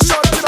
Shut up.